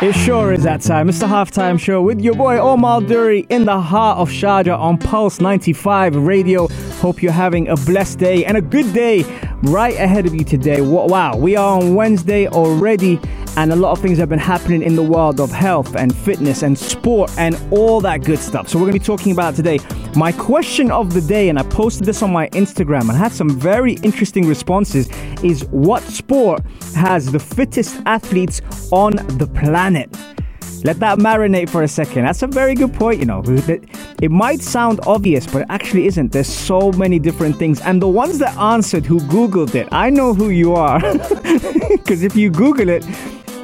It sure is that time. It's the halftime show with your boy Omar Duri in the heart of Sharjah on Pulse 95 Radio. Hope you're having a blessed day and a good day right ahead of you today. Wow, we are on Wednesday already, and a lot of things have been happening in the world of health and fitness and sport and all that good stuff. So, we're going to be talking about today. My question of the day, and I posted this on my Instagram and had some very interesting responses, is what sport has the fittest athletes on the planet? Let that marinate for a second. That's a very good point, you know. It might sound obvious, but it actually isn't. There's so many different things. And the ones that answered who Googled it, I know who you are. Because if you Google it,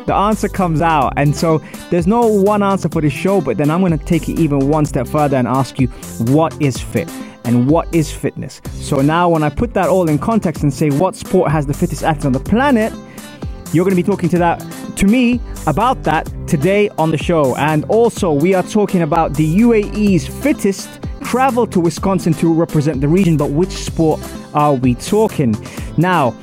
the answer comes out. And so there's no one answer for this show, but then I'm going to take it even one step further and ask you what is fit? and what is fitness. So now, when I put that all in context and say what sport has the fittest athlete on the planet, you're going to be talking to that to me about that today on the show. And also, we are talking about the UAE's fittest travel to Wisconsin to represent the region. But which sport are we talking? Now,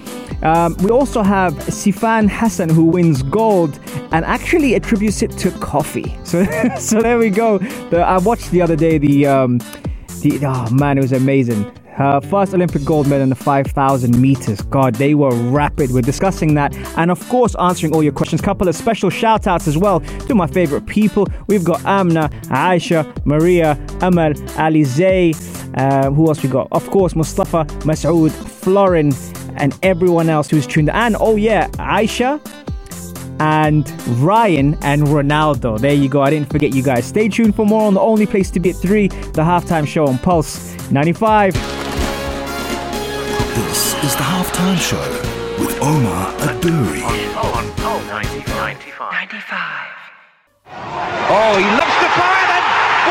um, we also have Sifan Hassan who wins gold and actually attributes it to coffee. So, so there we go. The, I watched the other day the. Um, the, oh man, it was amazing. First Olympic gold medal in the 5,000 meters. God, they were rapid. We're discussing that and, of course, answering all your questions. Couple of special shout outs as well to my favorite people. We've got Amna, Aisha, Maria, Amal, Alize. Uh, who else we got? Of course, Mustafa, Masoud, Florin, and everyone else who's tuned. in. And oh, yeah, Aisha, and Ryan and Ronaldo. There you go. I didn't forget you guys. Stay tuned for more on the only place to be at 3, the halftime show on Pulse 95. This is the halftime show with Omar Adouri. On Pulse 95. 95. Oh, he loves to fire then. What a goal!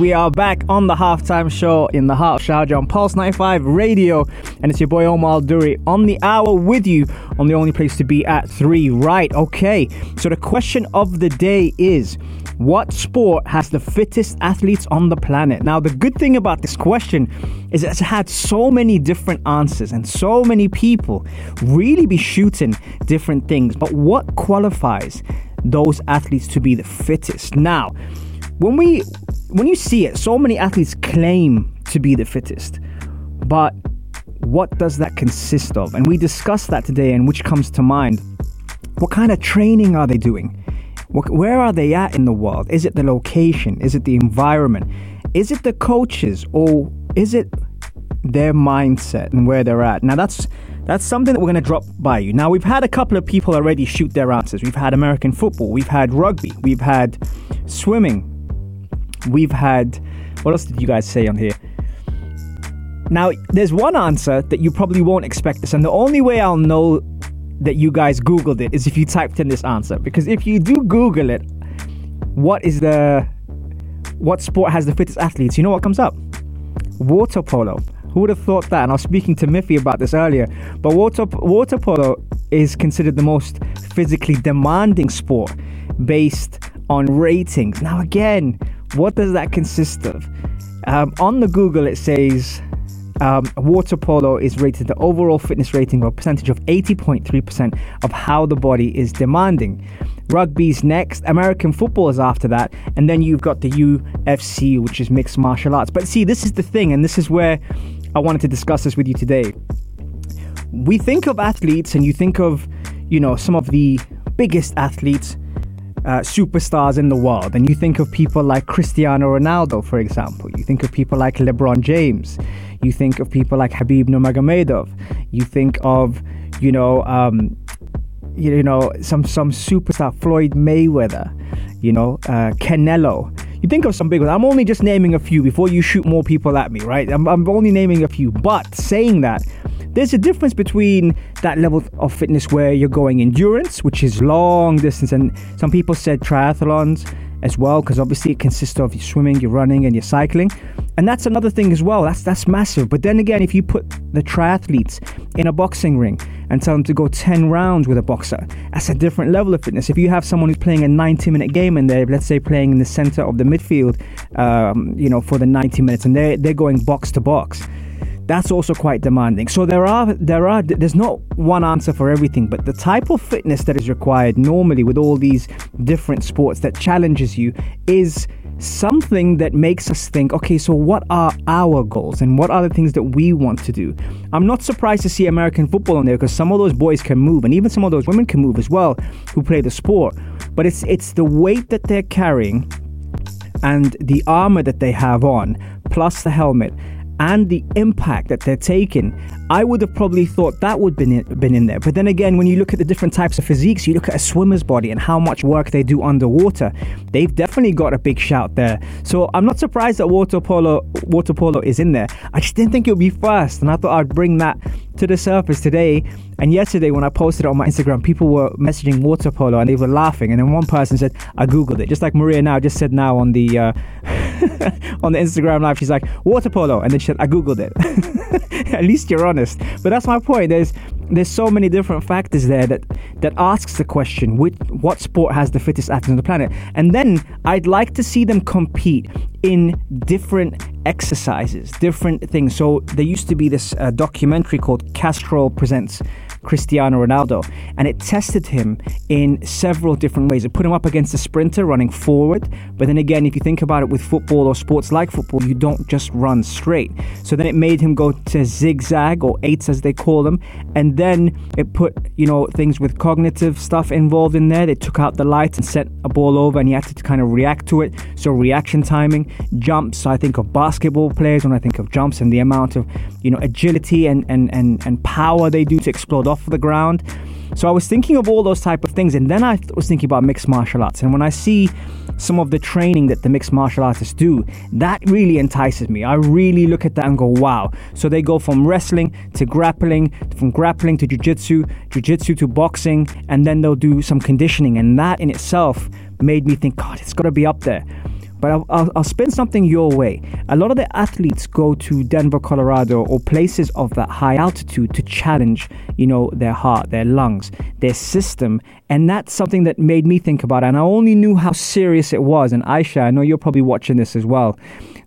we are back on the halftime show in the heart of Sharjah on Pulse 95 Radio. And it's your boy Omar Duri on the hour with you on the only place to be at 3. Right, okay. So the question of the day is what sport has the fittest athletes on the planet? Now, the good thing about this question is it's had so many different answers and so many people really be shooting different things. But what qualifies those athletes to be the fittest? Now, when we when you see it, so many athletes claim to be the fittest, but what does that consist of? And we discussed that today, and which comes to mind. What kind of training are they doing? Where are they at in the world? Is it the location? Is it the environment? Is it the coaches? Or is it their mindset and where they're at? Now, that's that's something that we're going to drop by you. Now, we've had a couple of people already shoot their answers. We've had American football, we've had rugby, we've had swimming, we've had. What else did you guys say on here? Now, there's one answer that you probably won't expect this, and the only way I'll know that you guys Googled it is if you typed in this answer. Because if you do Google it, what is the what sport has the fittest athletes? You know what comes up? Water polo. Who would have thought that? And I was speaking to Miffy about this earlier. But water water polo is considered the most physically demanding sport based on ratings. Now, again, what does that consist of? Um, on the Google, it says um, water polo is rated the overall fitness rating a percentage of 80.3% of how the body is demanding. Rugby's next, American football is after that, and then you've got the UFC, which is mixed martial arts. But see, this is the thing, and this is where I wanted to discuss this with you today. We think of athletes, and you think of, you know, some of the biggest athletes uh, superstars in the world. And you think of people like Cristiano Ronaldo, for example. You think of people like LeBron James. You think of people like Khabib Nurmagomedov. You think of, you know, um, you know, some some superstar Floyd Mayweather, you know, uh, Canelo. You think of some big ones. I'm only just naming a few before you shoot more people at me, right? I'm, I'm only naming a few. But saying that, there's a difference between that level of fitness where you're going endurance, which is long distance, and some people said triathlons as well, because obviously it consists of your swimming, your running, and your cycling. And that's another thing as well. That's that's massive. But then again, if you put the triathletes in a boxing ring and tell them to go 10 rounds with a boxer, that's a different level of fitness. If you have someone who's playing a 90 minute game and they're, let's say, playing in the center of the midfield, um, you know, for the 90 minutes and they're, they're going box to box, that's also quite demanding. So there are there are there's not one answer for everything, but the type of fitness that is required normally with all these different sports that challenges you is something that makes us think, okay, so what are our goals and what are the things that we want to do? I'm not surprised to see American football on there because some of those boys can move and even some of those women can move as well who play the sport. But it's it's the weight that they're carrying and the armor that they have on plus the helmet and the impact that they're taking, I would have probably thought that would been been in there. But then again, when you look at the different types of physiques, you look at a swimmer's body and how much work they do underwater. They've definitely got a big shout there. So I'm not surprised that water polo water polo is in there. I just didn't think it would be first, and I thought I'd bring that to the surface today. And yesterday, when I posted it on my Instagram, people were messaging water polo and they were laughing. And then one person said, "I googled it," just like Maria now just said now on the uh, on the Instagram live. She's like, "Water polo," and then she said, "I googled it." At least you're honest. But that's my point. There's there's so many different factors there that that asks the question which, what sport has the fittest athletes on the planet and then i'd like to see them compete in different exercises different things so there used to be this uh, documentary called castrol presents Cristiano Ronaldo, and it tested him in several different ways. It put him up against a sprinter running forward, but then again, if you think about it with football or sports like football, you don't just run straight. So then it made him go to zigzag or eights as they call them, and then it put you know things with cognitive stuff involved in there. They took out the lights and sent a ball over, and he had to kind of react to it. So reaction timing, jumps. I think of basketball players when I think of jumps and the amount of you know agility and and and, and power they do to explode off the ground. So I was thinking of all those type of things, and then I was thinking about mixed martial arts. And when I see some of the training that the mixed martial artists do, that really entices me. I really look at that and go, wow. So they go from wrestling to grappling, from grappling to jiu-jitsu, jiu-jitsu to boxing, and then they'll do some conditioning. And that in itself made me think, God, it's got to be up there. But I'll, I'll, I'll spin something your way. A lot of the athletes go to Denver, Colorado, or places of that high altitude to challenge, you know, their heart, their lungs, their system, and that's something that made me think about it. And I only knew how serious it was. And Aisha, I know you're probably watching this as well.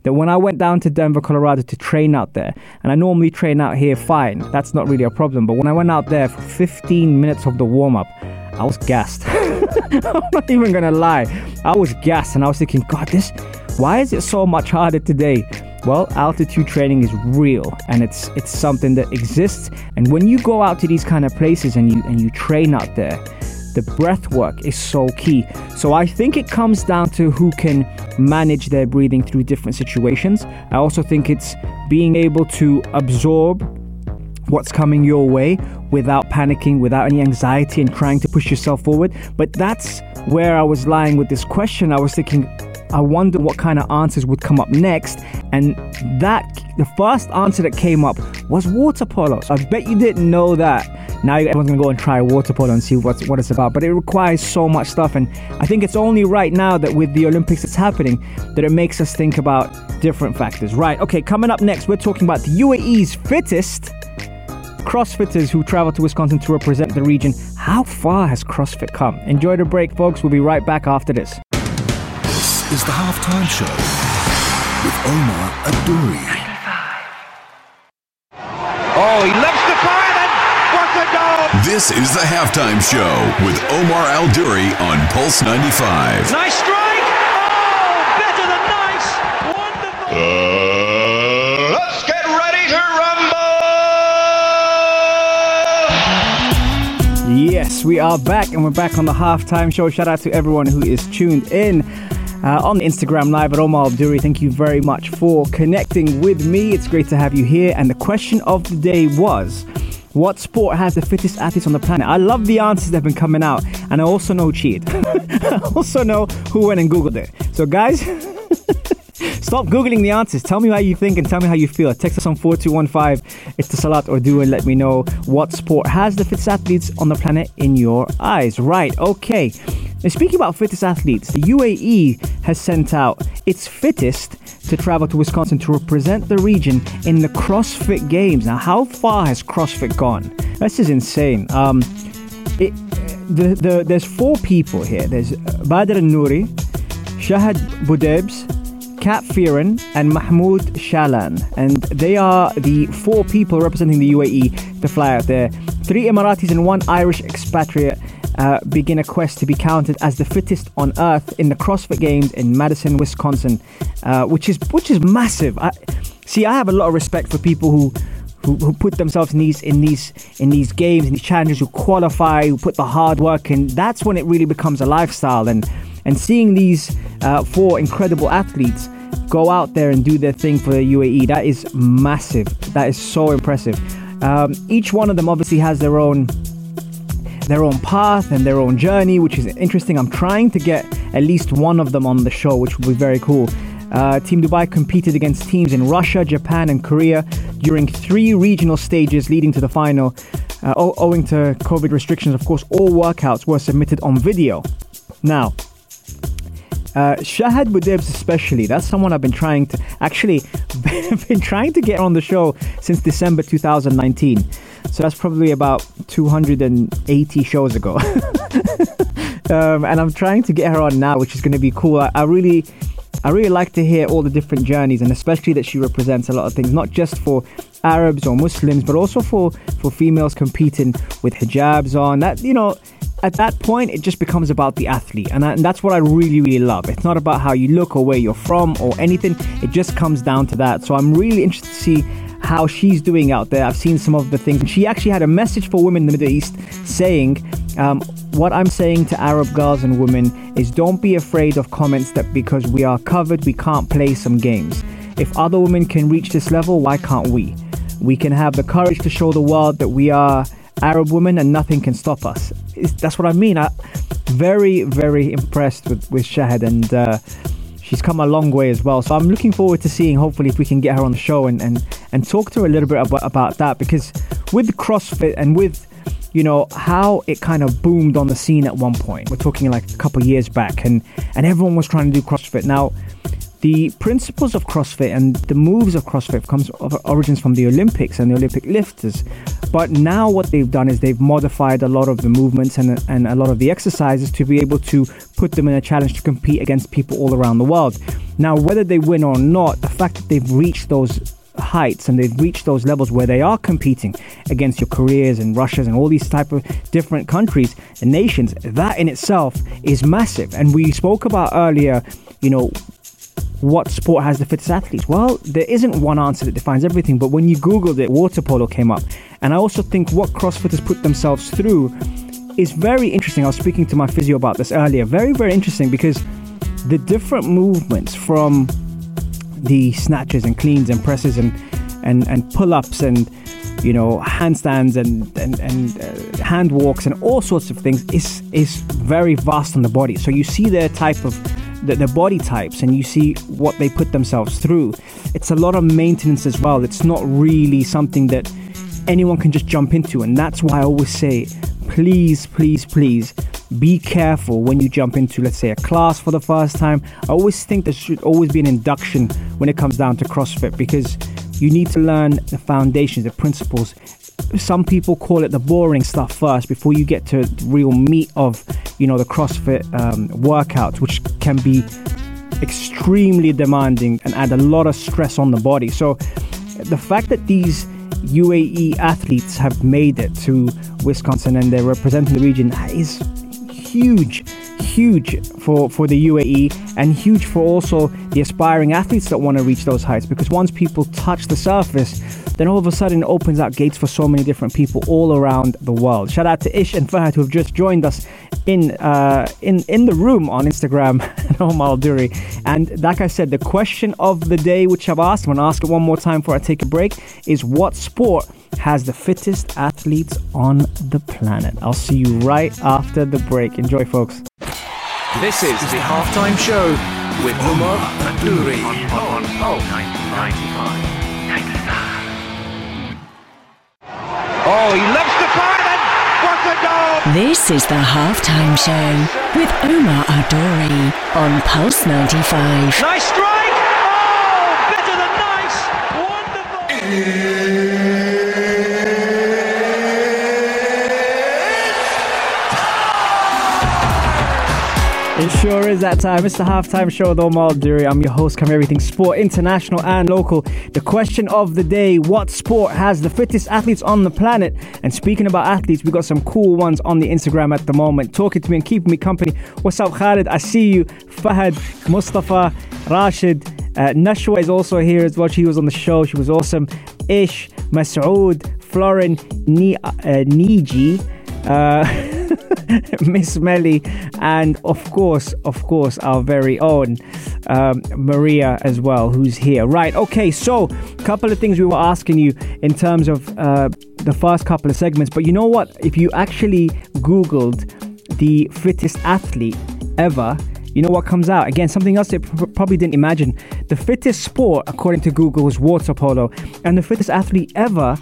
That when I went down to Denver, Colorado to train out there, and I normally train out here fine, that's not really a problem. But when I went out there for 15 minutes of the warm up, I was gassed. I'm not even gonna lie. I was gassed and I was thinking, God, this, why is it so much harder today? Well, altitude training is real and it's it's something that exists. And when you go out to these kind of places and you and you train out there, the breath work is so key. So I think it comes down to who can manage their breathing through different situations. I also think it's being able to absorb what's coming your way without panicking, without any anxiety, and trying to push yourself forward. But that's where I was lying with this question. I was thinking, I wonder what kind of answers would come up next. And that, the first answer that came up was water polo. So I bet you didn't know that. Now everyone's gonna go and try water polo and see what's, what it's about. But it requires so much stuff. And I think it's only right now that with the Olympics that's happening that it makes us think about different factors. Right, okay, coming up next, we're talking about the UAE's fittest CrossFitters who travel to Wisconsin to represent the region. How far has CrossFit come? Enjoy the break, folks. We'll be right back after this. This is the halftime show with Omar Adouri. Oh, he lifts the fire and what a goal! This is the halftime show with Omar Al Duri on Pulse 95. Nice strike! Yes, we are back and we're back on the halftime show. Shout out to everyone who is tuned in. Uh, on Instagram live at Omar Abduri. Thank you very much for connecting with me. It's great to have you here. And the question of the day was What sport has the fittest athletes on the planet? I love the answers that have been coming out, and I also know cheat. I also know who went and googled it. So, guys. Stop Googling the answers. Tell me how you think and tell me how you feel. Text us on 4215. It's the Salat or do and let me know what sport has the fittest athletes on the planet in your eyes. Right, okay. Speaking about fittest athletes, the UAE has sent out its fittest to travel to Wisconsin to represent the region in the CrossFit Games. Now, how far has CrossFit gone? This is insane. Um, it, the, the, there's four people here. There's Badr Nouri, Shahad Budebs, Kat Fearon, and Mahmoud Shalan. And they are the four people representing the UAE to fly out there. Three Emiratis and one Irish expatriate uh, begin a quest to be counted as the fittest on earth in the CrossFit Games in Madison, Wisconsin, uh, which is which is massive. I, see, I have a lot of respect for people who. Who, who put themselves in these in these in these games in these challenges who qualify who put the hard work in that's when it really becomes a lifestyle and and seeing these uh, four incredible athletes go out there and do their thing for the UAE that is massive that is so impressive um, each one of them obviously has their own their own path and their own journey, which is interesting. I'm trying to get at least one of them on the show, which will be very cool. Uh, Team Dubai competed against teams in Russia, Japan, and Korea during three regional stages leading to the final. Uh, owing to COVID restrictions, of course, all workouts were submitted on video. Now, uh, Shahad Budebs, especially, that's someone I've been trying to actually been trying to get on the show since December 2019. So that's probably about 280 shows ago. um, and I'm trying to get her on now, which is going to be cool. I, I really. I really like to hear all the different journeys, and especially that she represents a lot of things, not just for Arabs or Muslims, but also for, for females competing with hijabs on. That you know, at that point, it just becomes about the athlete, and, and that's what I really, really love. It's not about how you look or where you're from or anything. It just comes down to that. So I'm really interested to see how she's doing out there. I've seen some of the things. She actually had a message for women in the Middle East saying, um, What I'm saying to Arab girls and women is don't be afraid of comments that because we are covered, we can't play some games. If other women can reach this level, why can't we? We can have the courage to show the world that we are Arab women and nothing can stop us. That's what I mean. I very, very impressed with, with Shahad and uh, she's come a long way as well. So I'm looking forward to seeing hopefully if we can get her on the show and, and, and talk to her a little bit about, about that because with CrossFit and with you know how it kind of boomed on the scene at one point. We're talking like a couple years back and and everyone was trying to do CrossFit. Now the principles of CrossFit and the moves of CrossFit comes origins from the Olympics and the Olympic lifters. But now what they've done is they've modified a lot of the movements and, and a lot of the exercises to be able to put them in a challenge to compete against people all around the world. Now, whether they win or not, the fact that they've reached those heights and they've reached those levels where they are competing against your Koreas and Russias and all these type of different countries and nations, that in itself is massive. And we spoke about earlier, you know, what sport has the fittest athletes? Well, there isn't one answer that defines everything, but when you Googled it, water polo came up. And I also think what CrossFitters put themselves through is very interesting. I was speaking to my physio about this earlier. Very, very interesting because the different movements from the snatches and cleans and presses and, and, and pull ups and you know handstands and and, and uh, hand walks and all sorts of things is is very vast on the body. So you see their type of the, the body types and you see what they put themselves through. It's a lot of maintenance as well. It's not really something that anyone can just jump into. And that's why I always say, please, please, please be careful when you jump into, let's say, a class for the first time. I always think there should always be an induction when it comes down to CrossFit because you need to learn the foundations, the principles. Some people call it the boring stuff first before you get to the real meat of you know the CrossFit um, workouts, which can be extremely demanding and add a lot of stress on the body. So the fact that these UAE athletes have made it to Wisconsin and they're representing the region is huge, huge for, for the UAE and huge for also the aspiring athletes that want to reach those heights because once people touch the surface, then all of a sudden it opens up gates for so many different people all around the world. Shout out to Ish and Fahad who have just joined us in uh, in in the room on Instagram. Omar Duri. And like I said, the question of the day, which I've asked, I'm to ask it one more time before I take a break, is what sport has the fittest athletes on the planet? I'll see you right after the break. Enjoy, folks. This is the halftime show with Omar Duri on Pulse 95. Oh, he loves the fire and what a goal! This is the halftime show with Omar Adori on Pulse 95. Nice strike! Oh, better than nice! Wonderful! It sure is that time. It's the halftime show with Omar Duri. I'm your host, Come Everything Sport, international and local. The question of the day What sport has the fittest athletes on the planet? And speaking about athletes, we got some cool ones on the Instagram at the moment, talking to me and keeping me company. What's up, Khalid? I see you. Fahad, Mustafa, Rashid. Uh, Nashwa is also here as well. She was on the show. She was awesome. Ish, Masood, Florin, Ni- uh, Niji. Uh, Miss Melly, and of course, of course, our very own um, Maria as well, who's here. Right, okay, so a couple of things we were asking you in terms of uh, the first couple of segments, but you know what? If you actually Googled the fittest athlete ever, you know what comes out? Again, something else that pr- probably didn't imagine. The fittest sport, according to Google, was water polo, and the fittest athlete ever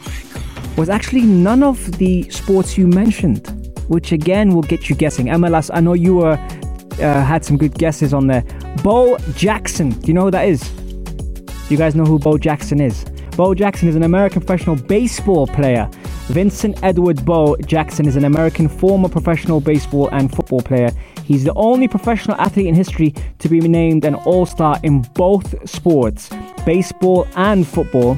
was actually none of the sports you mentioned which again will get you guessing. MLS, I know you were uh, had some good guesses on there. Bo Jackson, do you know who that is? Do you guys know who Bo Jackson is? Bo Jackson is an American professional baseball player. Vincent Edward Bo Jackson is an American former professional baseball and football player. He's the only professional athlete in history to be named an All Star in both sports, baseball and football.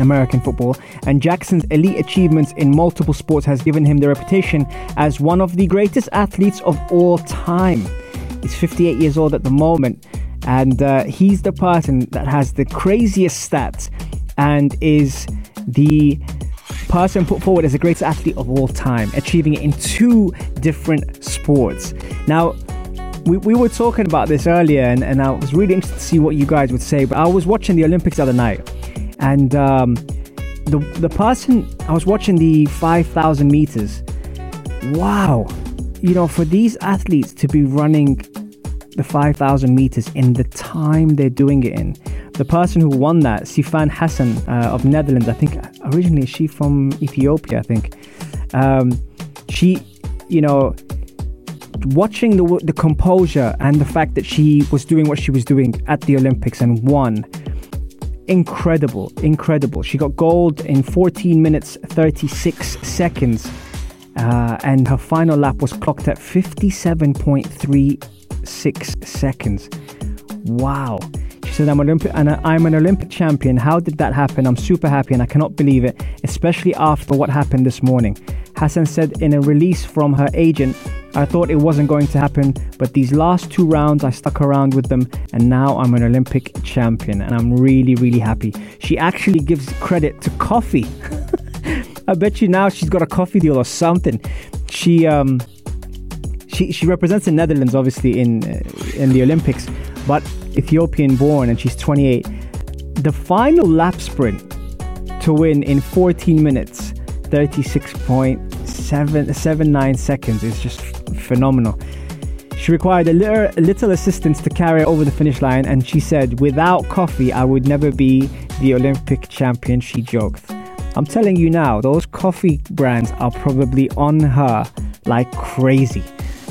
American football, and Jackson's elite achievements in multiple sports has given him the reputation as one of the greatest athletes of all time. He's 58 years old at the moment, and uh, he's the person that has the craziest stats and is the person put forward as the greatest athlete of all time, achieving it in two different sports. Now, we, we were talking about this earlier, and, and I was really interested to see what you guys would say. But I was watching the Olympics the other night, and um, the the person I was watching the 5,000 meters. Wow, you know, for these athletes to be running the 5,000 meters in the time they're doing it in. The person who won that, Sifan Hassan uh, of Netherlands, I think originally she from Ethiopia, I think. Um, she, you know, watching the the composure and the fact that she was doing what she was doing at the Olympics and won incredible, incredible. She got gold in 14 minutes 36 seconds, uh, and her final lap was clocked at 57.36 seconds. Wow. She said, I'm, Olympic, and I'm an Olympic champion. How did that happen? I'm super happy and I cannot believe it, especially after what happened this morning. Hassan said in a release from her agent, I thought it wasn't going to happen, but these last two rounds I stuck around with them, and now I'm an Olympic champion, and I'm really, really happy. She actually gives credit to coffee. I bet you now she's got a coffee deal or something. She um she she represents the Netherlands obviously in uh, in the Olympics, but Ethiopian born, and she's 28. The final lap sprint to win in 14 minutes, 36.779 seconds is just phenomenal. She required a little, little assistance to carry her over the finish line, and she said, Without coffee, I would never be the Olympic champion, she joked. I'm telling you now, those coffee brands are probably on her like crazy.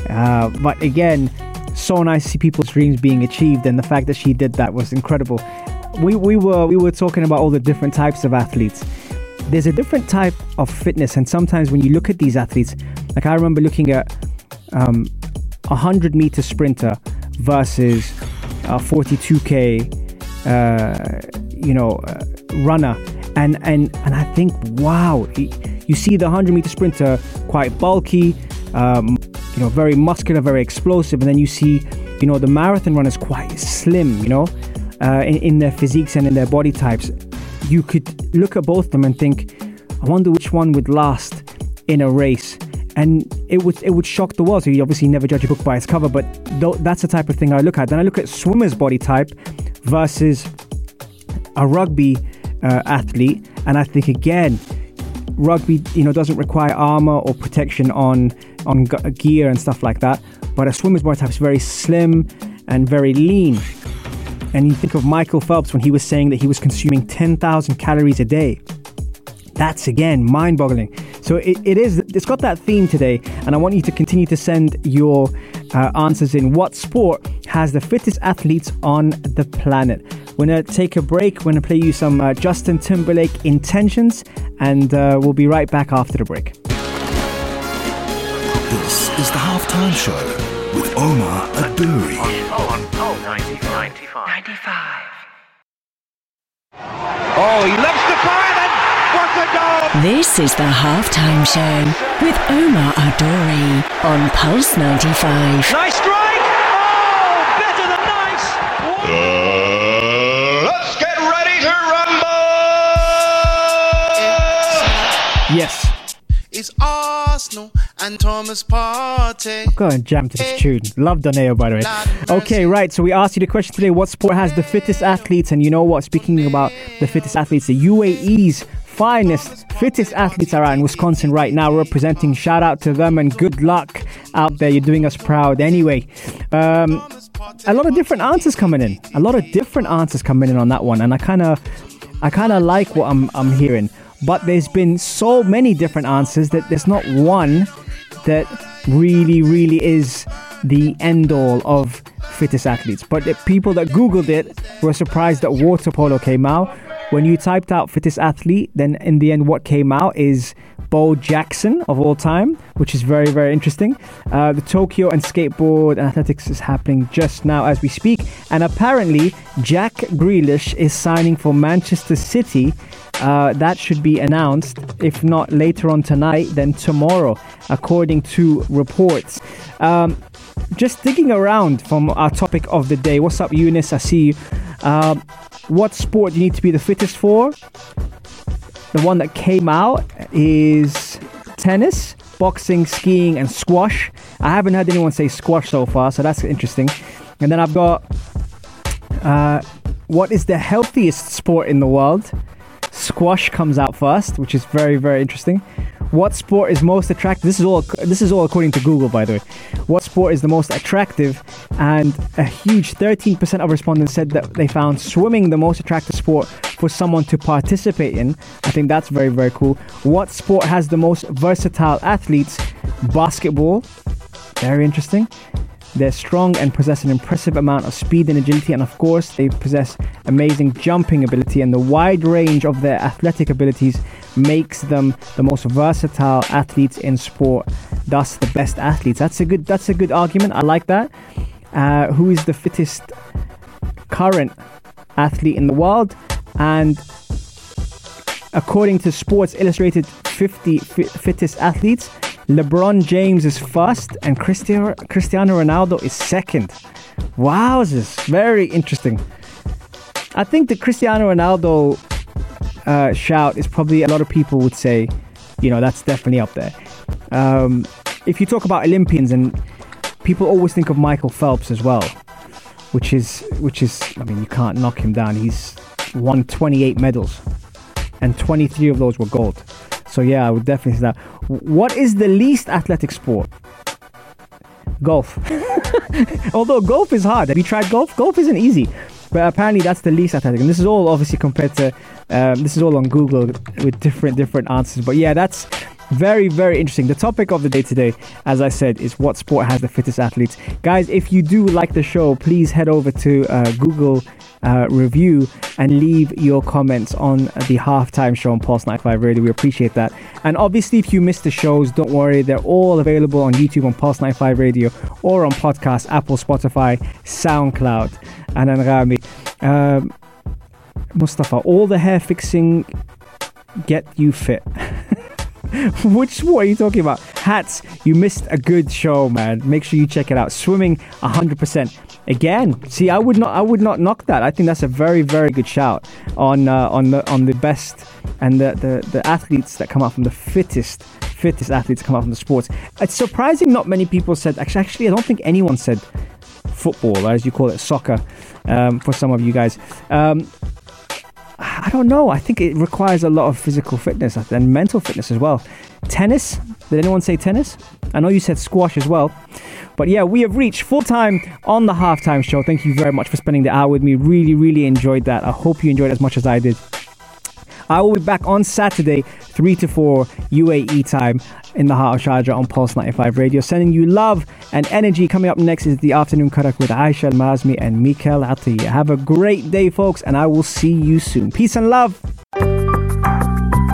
Uh, but again, so nice to see people's dreams being achieved, and the fact that she did that was incredible. We, we were we were talking about all the different types of athletes. There's a different type of fitness, and sometimes when you look at these athletes, like I remember looking at um, a 100 meter sprinter versus a 42k, uh, you know, uh, runner, and and and I think, wow, you see the 100 meter sprinter quite bulky, um, you know, very muscular, very explosive, and then you see, you know, the marathon runners quite slim, you know, uh, in, in their physiques and in their body types. You could look at both of them and think, I wonder which one would last in a race and it would it would shock the world. So you obviously never judge a book by its cover, but th- that's the type of thing I look at. Then I look at swimmer's body type versus a rugby uh, athlete, and I think again, rugby you know doesn't require armor or protection on on gear and stuff like that, but a swimmer's body type is very slim and very lean. And you think of Michael Phelps when he was saying that he was consuming 10,000 calories a day. That's again mind boggling. So it, it is, it's got that theme today, and I want you to continue to send your uh, answers in. What sport has the fittest athletes on the planet? We're gonna take a break. We're gonna play you some uh, Justin Timberlake intentions, and uh, we'll be right back after the break. This is the halftime show with Omar Adouri. On Pulse 95. 95. Oh, he loves to fire then. What a goal! This is the halftime show with Omar Adori on Pulse 95. Nice strike! Oh, better than nice! Uh, let's get ready to rumble! Yes, It's Arsenal and Thomas Partey. go and jam to this tune. Love Doneo, by the way. Okay, right. So we asked you the question today: What sport has the fittest athletes? And you know what? Speaking about the fittest athletes, the UAE's finest, fittest athletes are out in Wisconsin right now, representing. Shout out to them and good luck out there. You're doing us proud. Anyway, um, a lot of different answers coming in. A lot of different answers coming in on that one, and I kind of, I kind of like what I'm, I'm hearing. But there's been so many different answers that there's not one that really, really is the end all of fittest athletes. But the people that Googled it were surprised that water polo came out. When you typed out fittest athlete, then in the end, what came out is Bo Jackson of all time, which is very, very interesting. Uh, the Tokyo and skateboard and athletics is happening just now as we speak. And apparently, Jack Grealish is signing for Manchester City. Uh, that should be announced, if not later on tonight, then tomorrow, according to reports. Um, just digging around from our topic of the day. What's up, Eunice? I see you. Um, what sport do you need to be the fittest for? The one that came out is tennis, boxing, skiing, and squash. I haven't heard anyone say squash so far, so that's interesting. And then I've got uh, what is the healthiest sport in the world? Squash comes out first, which is very, very interesting. What sport is most attractive? This is all. This is all according to Google, by the way. What sport is the most attractive? And a huge 13% of respondents said that they found swimming the most attractive sport for someone to participate in. I think that's very, very cool. What sport has the most versatile athletes? Basketball. Very interesting. They're strong and possess an impressive amount of speed and agility, and of course, they possess amazing jumping ability. And the wide range of their athletic abilities makes them the most versatile athletes in sport. Thus, the best athletes. That's a good. That's a good argument. I like that. Uh, who is the fittest current athlete in the world? And according to Sports Illustrated 50 fi- fittest athletes, LeBron James is first and Cristiano, Ronaldo is second. Wowzers, very interesting. I think the Cristiano Ronaldo uh, shout is probably a lot of people would say, you know, that's definitely up there. Um, if you talk about Olympians, and people always think of Michael Phelps as well, which is which is, I mean, you can't knock him down. He's won 28 medals, and 23 of those were gold. So yeah, I would definitely say that. What is the least athletic sport? Golf. Although golf is hard. Have you tried golf? Golf isn't easy. But apparently that's the least athletic. And this is all obviously compared to um, this is all on Google with different different answers. But yeah, that's very, very interesting. The topic of the day today, as I said, is what sport has the fittest athletes. Guys, if you do like the show, please head over to uh, Google uh, review and leave your comments on the halftime show on Pulse 95 Radio. We appreciate that. And obviously, if you missed the shows, don't worry, they're all available on YouTube on Pulse 95 Radio or on podcast, Apple, Spotify, SoundCloud, and Anghami. Um, Mustafa, all the hair fixing get you fit. Which sport are you talking about? Hats, you missed a good show, man. Make sure you check it out. Swimming, 100%. Again, see, I would not, I would not knock that. I think that's a very, very good shout on uh, on the on the best and the, the, the athletes that come out from the fittest fittest athletes come out from the sports. It's surprising not many people said actually actually I don't think anyone said football as you call it soccer um, for some of you guys. Um, I don't know. I think it requires a lot of physical fitness and mental fitness as well. Tennis? Did anyone say tennis? I know you said squash as well. But yeah, we have reached full time on the halftime show. Thank you very much for spending the hour with me. Really, really enjoyed that. I hope you enjoyed as much as I did. I will be back on Saturday, 3 to 4 UAE time in the heart of Sharjah on Pulse 95 Radio. Sending you love and energy. Coming up next is the afternoon karak with Aisha Mazmi and Mikael Atiyah. Have a great day, folks, and I will see you soon. Peace and love.